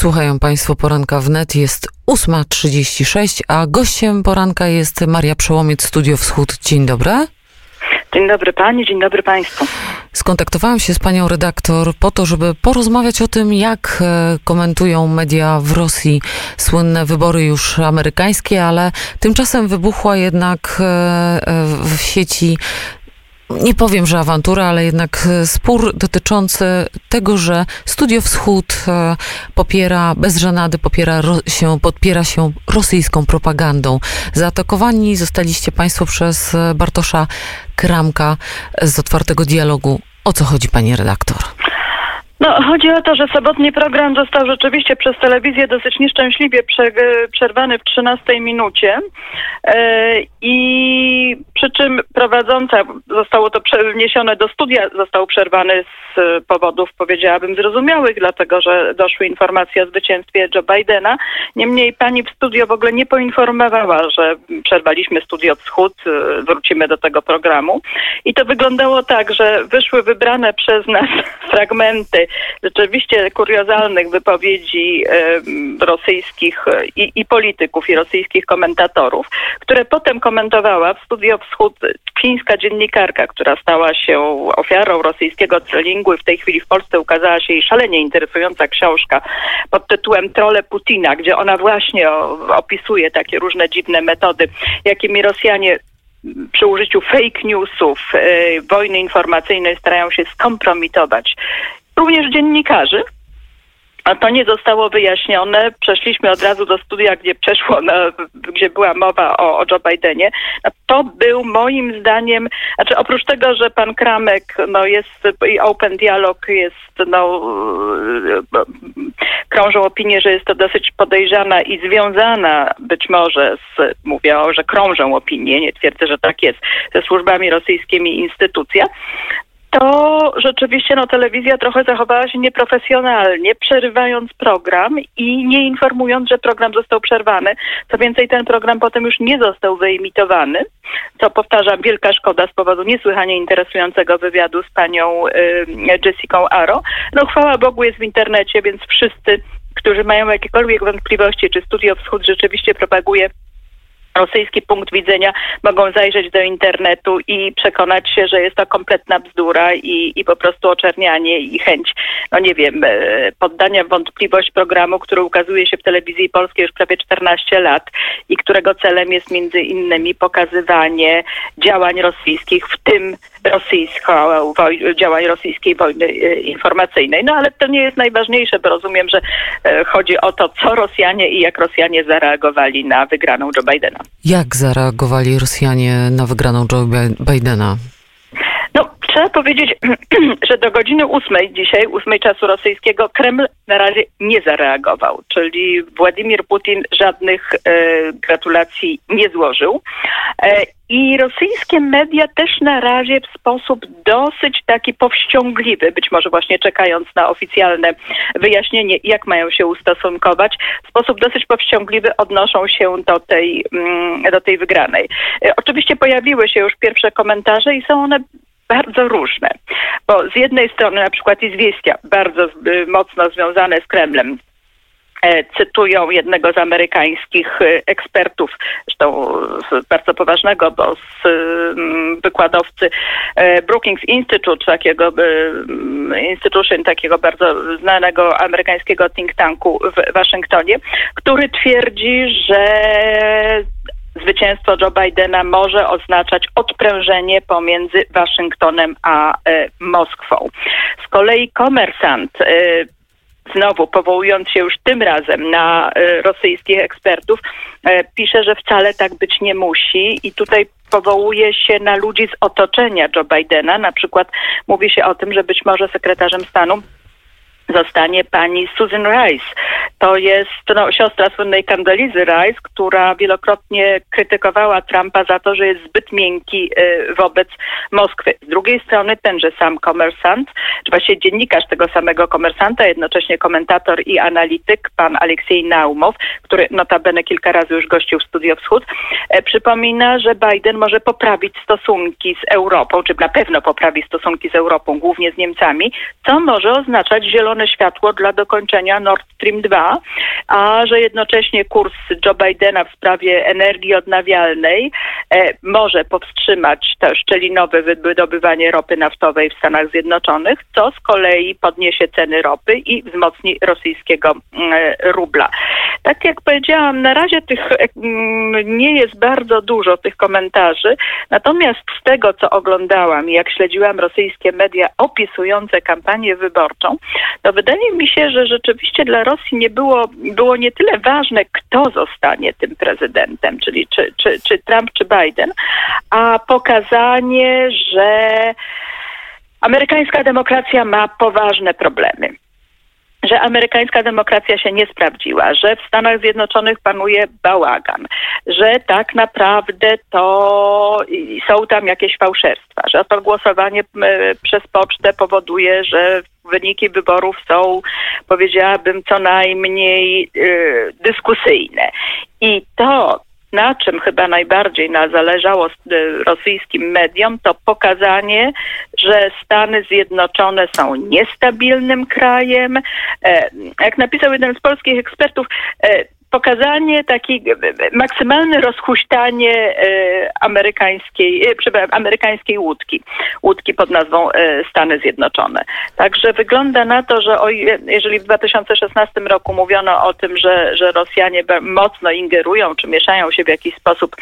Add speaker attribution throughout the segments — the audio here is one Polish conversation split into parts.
Speaker 1: Słuchają Państwo poranka wnet, jest 8.36, a gościem poranka jest Maria Przełomiec, Studio Wschód. Dzień dobry.
Speaker 2: Dzień dobry Pani, dzień dobry Państwu.
Speaker 1: Skontaktowałam się z panią redaktor po to, żeby porozmawiać o tym, jak e, komentują media w Rosji słynne wybory już amerykańskie, ale tymczasem wybuchła jednak e, e, w sieci nie powiem, że awantura, ale jednak spór dotyczący tego, że Studio Wschód popiera, bez żenady popiera się, podpiera się rosyjską propagandą. Zaatakowani zostaliście Państwo przez Bartosza Kramka z otwartego dialogu. O co chodzi, pani redaktor?
Speaker 2: Chodzi o to, że sobotni program został rzeczywiście przez telewizję dosyć nieszczęśliwie prze, przerwany w 13 minucie e, i przy czym prowadząca, zostało to wniesione do studia, został przerwany z powodów, powiedziałabym, zrozumiałych, dlatego że doszły informacje o zwycięstwie Joe Bidena. Niemniej pani w studio w ogóle nie poinformowała, że przerwaliśmy Studio Wschód, e, wrócimy do tego programu. I to wyglądało tak, że wyszły wybrane przez nas fragmenty rzeczywiście kuriozalnych wypowiedzi rosyjskich i, i polityków, i rosyjskich komentatorów, które potem komentowała w Studio Wschód fińska dziennikarka, która stała się ofiarą rosyjskiego trollingu i w tej chwili w Polsce ukazała się jej szalenie interesująca książka pod tytułem Trole Putina, gdzie ona właśnie opisuje takie różne dziwne metody, jakimi Rosjanie przy użyciu fake newsów, e, wojny informacyjnej starają się skompromitować również dziennikarzy. A to nie zostało wyjaśnione. Przeszliśmy od razu do studia, gdzie przeszło, na, gdzie była mowa o, o Joe Bidenie. To był moim zdaniem, znaczy oprócz tego, że pan Kramek no jest i Open Dialog jest, no krążą opinie, że jest to dosyć podejrzana i związana być może z, mówię że krążą opinie, nie twierdzę, że tak jest, ze służbami rosyjskimi instytucja to rzeczywiście no, telewizja trochę zachowała się nieprofesjonalnie, przerywając program i nie informując, że program został przerwany. Co więcej, ten program potem już nie został wyemitowany, co powtarzam, wielka szkoda z powodu niesłychanie interesującego wywiadu z panią y, Jessica Aro. No chwała Bogu jest w internecie, więc wszyscy, którzy mają jakiekolwiek wątpliwości, czy Studio Wschód rzeczywiście propaguje rosyjski punkt widzenia, mogą zajrzeć do internetu i przekonać się, że jest to kompletna bzdura i, i po prostu oczernianie i chęć, no nie wiem, e, poddania wątpliwość programu, który ukazuje się w telewizji polskiej już prawie 14 lat i którego celem jest między innymi pokazywanie działań rosyjskich, w tym rosyjsko, działań rosyjskiej wojny e, informacyjnej. No ale to nie jest najważniejsze, bo rozumiem, że e, chodzi o to, co Rosjanie i jak Rosjanie zareagowali na wygraną Joe Bidena.
Speaker 1: Jak zareagowali Rosjanie na wygraną Joe Bidena?
Speaker 2: No, trzeba powiedzieć, że do godziny ósmej dzisiaj, ósmej czasu rosyjskiego, Kreml na razie nie zareagował. Czyli Władimir Putin żadnych e, gratulacji nie złożył. E, I rosyjskie media też na razie w sposób dosyć taki powściągliwy, być może właśnie czekając na oficjalne wyjaśnienie, jak mają się ustosunkować, w sposób dosyć powściągliwy odnoszą się do tej, mm, do tej wygranej. E, oczywiście pojawiły się już pierwsze komentarze i są one bardzo różne. Bo z jednej strony na przykład Izwiestia, bardzo y, mocno związane z Kremlem, e, cytują jednego z amerykańskich y, ekspertów, zresztą bardzo poważnego, bo z wykładowcy e, Brookings Institute, takiego institution, takiego bardzo znanego amerykańskiego think tanku w Waszyngtonie, który twierdzi, że zwycięstwo Joe Bidena może oznaczać odprężenie pomiędzy Waszyngtonem a e, Moskwą. Z kolei komersant e, znowu powołując się już tym razem na e, rosyjskich ekspertów, e, pisze, że wcale tak być nie musi i tutaj powołuje się na ludzi z otoczenia Joe Bidena. Na przykład mówi się o tym, że być może sekretarzem stanu zostanie pani Susan Rice. To jest no, siostra słynnej Candelizy Rice, która wielokrotnie krytykowała Trumpa za to, że jest zbyt miękki y, wobec Moskwy. Z drugiej strony tenże sam komersant, czy właściwie dziennikarz tego samego komersanta, jednocześnie komentator i analityk, pan Aleksiej Naumow, który notabene kilka razy już gościł w Studio Wschód, e, przypomina, że Biden może poprawić stosunki z Europą, czy na pewno poprawi stosunki z Europą, głównie z Niemcami, co może oznaczać zielone światło dla dokończenia Nord Stream 2, A że jednocześnie kurs Joe Bidena w sprawie energii odnawialnej e, może powstrzymać to szczelinowe wydobywanie ropy naftowej w Stanach Zjednoczonych, co z kolei podniesie ceny ropy i wzmocni rosyjskiego mm, rubla. Tak jak powiedziałam, na razie tych mm, nie jest bardzo dużo tych komentarzy, natomiast z tego, co oglądałam i jak śledziłam rosyjskie media opisujące kampanię wyborczą, to wydaje mi się, że rzeczywiście dla Rosji nie było, było nie tyle ważne, kto zostanie tym prezydentem, czyli czy, czy, czy Trump, czy Biden, a pokazanie, że amerykańska demokracja ma poważne problemy że amerykańska demokracja się nie sprawdziła, że w Stanach Zjednoczonych panuje bałagan, że tak naprawdę to są tam jakieś fałszerstwa, że to głosowanie przez pocztę powoduje, że wyniki wyborów są, powiedziałabym, co najmniej y, dyskusyjne. I to, na czym chyba najbardziej zależało y, rosyjskim mediom, to pokazanie, że Stany Zjednoczone są niestabilnym krajem. E, jak napisał jeden z polskich ekspertów, e, pokazanie takiej maksymalne rozhuśtanie e, amerykańskiej, e, amerykańskiej łódki, łódki pod nazwą e, Stany Zjednoczone. Także wygląda na to, że o, jeżeli w 2016 roku mówiono o tym, że, że Rosjanie mocno ingerują czy mieszają się w jakiś sposób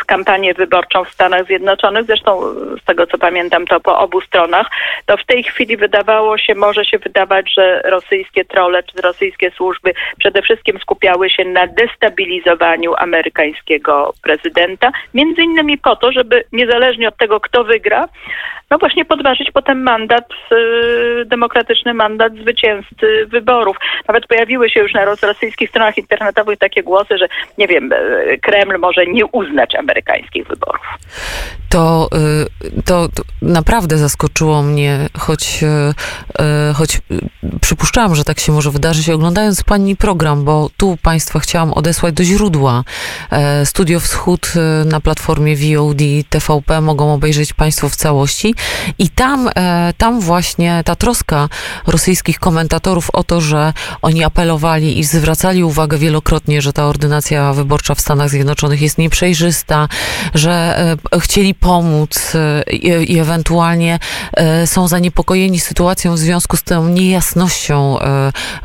Speaker 2: w kampanię wyborczą w Stanach Zjednoczonych, zresztą z tego co pamiętam to po obu stronach, to w tej chwili wydawało się, może się wydawać, że rosyjskie trole czy rosyjskie służby przede wszystkim skupiały się na destabilizowaniu amerykańskiego prezydenta, między innymi po to, żeby niezależnie od tego, kto wygra, no właśnie podważyć potem mandat, y, demokratyczny mandat zwycięzcy wyborów. Nawet pojawiły się już na rosyjskich stronach internetowych takie głosy, że nie wiem, y, Kreml może nie uznać amerykańskich wyborów.
Speaker 1: To, y, to, naprawdę zaskoczyło mnie, choć, choć przypuszczałam, że tak się może wydarzyć, oglądając pani program, bo tu państwa chciałam odesłać do źródła. E, Studio Wschód na platformie VOD TVP mogą obejrzeć państwo w całości. I tam, e, tam właśnie ta troska rosyjskich komentatorów o to, że oni apelowali i zwracali uwagę wielokrotnie, że ta ordynacja wyborcza w Stanach Zjednoczonych jest nieprzejrzysta, że e, chcieli pomóc e, i ewentualnie są zaniepokojeni sytuacją w związku z tą niejasnością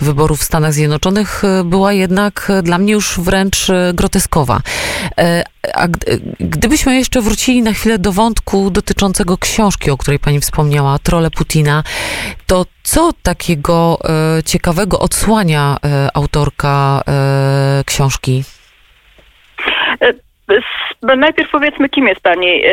Speaker 1: wyborów w Stanach Zjednoczonych, była jednak dla mnie już wręcz groteskowa. A gdybyśmy jeszcze wrócili na chwilę do wątku dotyczącego książki, o której pani wspomniała, Trole Putina, to co takiego e, ciekawego odsłania e, autorka e, książki?
Speaker 2: Najpierw powiedzmy, kim jest pani e,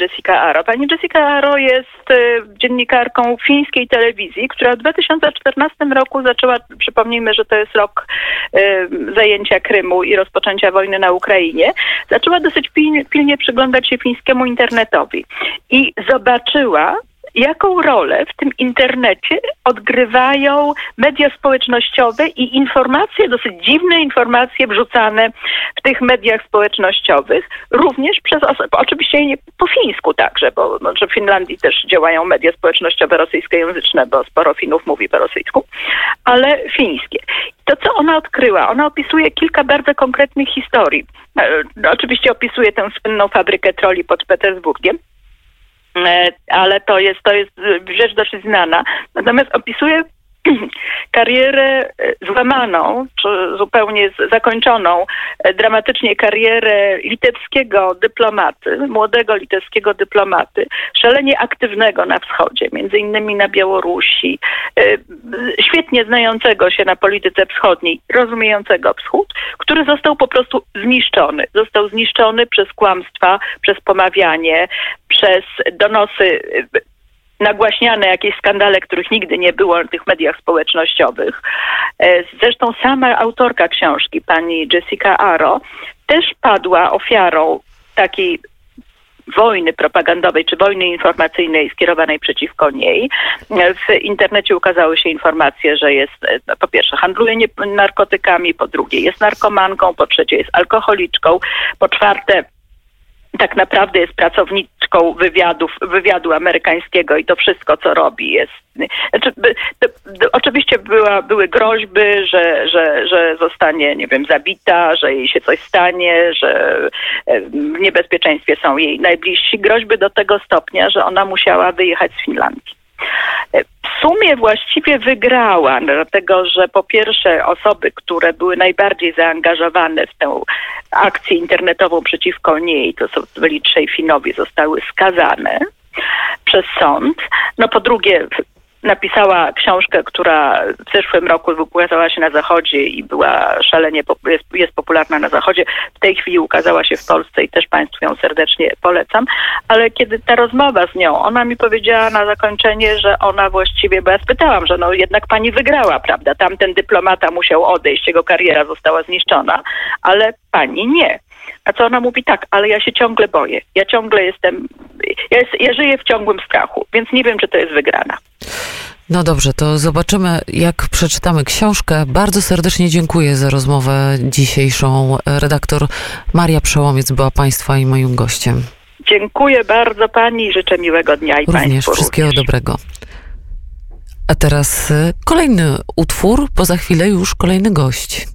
Speaker 2: Jessica Aro. Pani Jessica Aro jest e, dziennikarką fińskiej telewizji, która w 2014 roku zaczęła, przypomnijmy, że to jest rok e, zajęcia Krymu i rozpoczęcia wojny na Ukrainie, zaczęła dosyć pilnie przyglądać się fińskiemu internetowi i zobaczyła, jaką rolę w tym internecie odgrywają media społecznościowe i informacje, dosyć dziwne informacje wrzucane w tych mediach społecznościowych, również przez osoby, oczywiście nie po fińsku także, bo że w Finlandii też działają media społecznościowe rosyjskojęzyczne, bo sporo Finów mówi po rosyjsku, ale fińskie. To, co ona odkryła, ona opisuje kilka bardzo konkretnych historii. E, oczywiście opisuje tę słynną fabrykę troli pod Petersburgiem, ale to jest, to jest rzecz dosyć znana. Natomiast opisuje karierę e, złamaną, czy zupełnie zakończoną, e, dramatycznie karierę litewskiego dyplomaty, młodego litewskiego dyplomaty, szalenie aktywnego na wschodzie, między innymi na Białorusi, e, świetnie znającego się na polityce wschodniej, rozumiejącego wschód, który został po prostu zniszczony. Został zniszczony przez kłamstwa, przez pomawianie, przez donosy nagłaśniane jakieś skandale, których nigdy nie było w tych mediach społecznościowych. E, zresztą sama autorka książki, pani Jessica Aro, też padła ofiarą takiej wojny propagandowej czy wojny informacyjnej skierowanej przeciwko niej. W internecie ukazały się informacje, że jest e, po pierwsze handluje narkotykami, po drugie jest narkomanką, po trzecie jest alkoholiczką, po czwarte tak naprawdę jest pracowniczką wywiadów, wywiadu amerykańskiego i to wszystko, co robi, jest. Znaczy, to, to, oczywiście była, były groźby, że, że, że zostanie, nie wiem, zabita, że jej się coś stanie, że e, w niebezpieczeństwie są jej najbliżsi. Groźby do tego stopnia, że ona musiała wyjechać z Finlandii. W sumie właściwie wygrała, dlatego że po pierwsze osoby, które były najbardziej zaangażowane w tę akcję internetową przeciwko niej, to są byli trzej Finowie, zostały skazane przez sąd. No po drugie napisała książkę, która w zeszłym roku ukazała się na Zachodzie i była szalenie, jest, jest popularna na Zachodzie. W tej chwili ukazała się w Polsce i też Państwu ją serdecznie polecam. Ale kiedy ta rozmowa z nią, ona mi powiedziała na zakończenie, że ona właściwie, bo ja spytałam, że no jednak Pani wygrała, prawda? Tamten dyplomata musiał odejść, jego kariera została zniszczona, ale Pani nie. A co ona mówi? Tak, ale ja się ciągle boję. Ja ciągle jestem, ja, jest, ja żyję w ciągłym strachu, więc nie wiem, czy to jest wygrana.
Speaker 1: No dobrze, to zobaczymy, jak przeczytamy książkę. Bardzo serdecznie dziękuję za rozmowę dzisiejszą. Redaktor Maria Przełomiec była Państwa i moim gościem.
Speaker 2: Dziękuję bardzo Pani i życzę miłego dnia i
Speaker 1: Również
Speaker 2: Państwu
Speaker 1: wszystkiego
Speaker 2: również.
Speaker 1: dobrego. A teraz y, kolejny utwór, bo za chwilę już kolejny gość.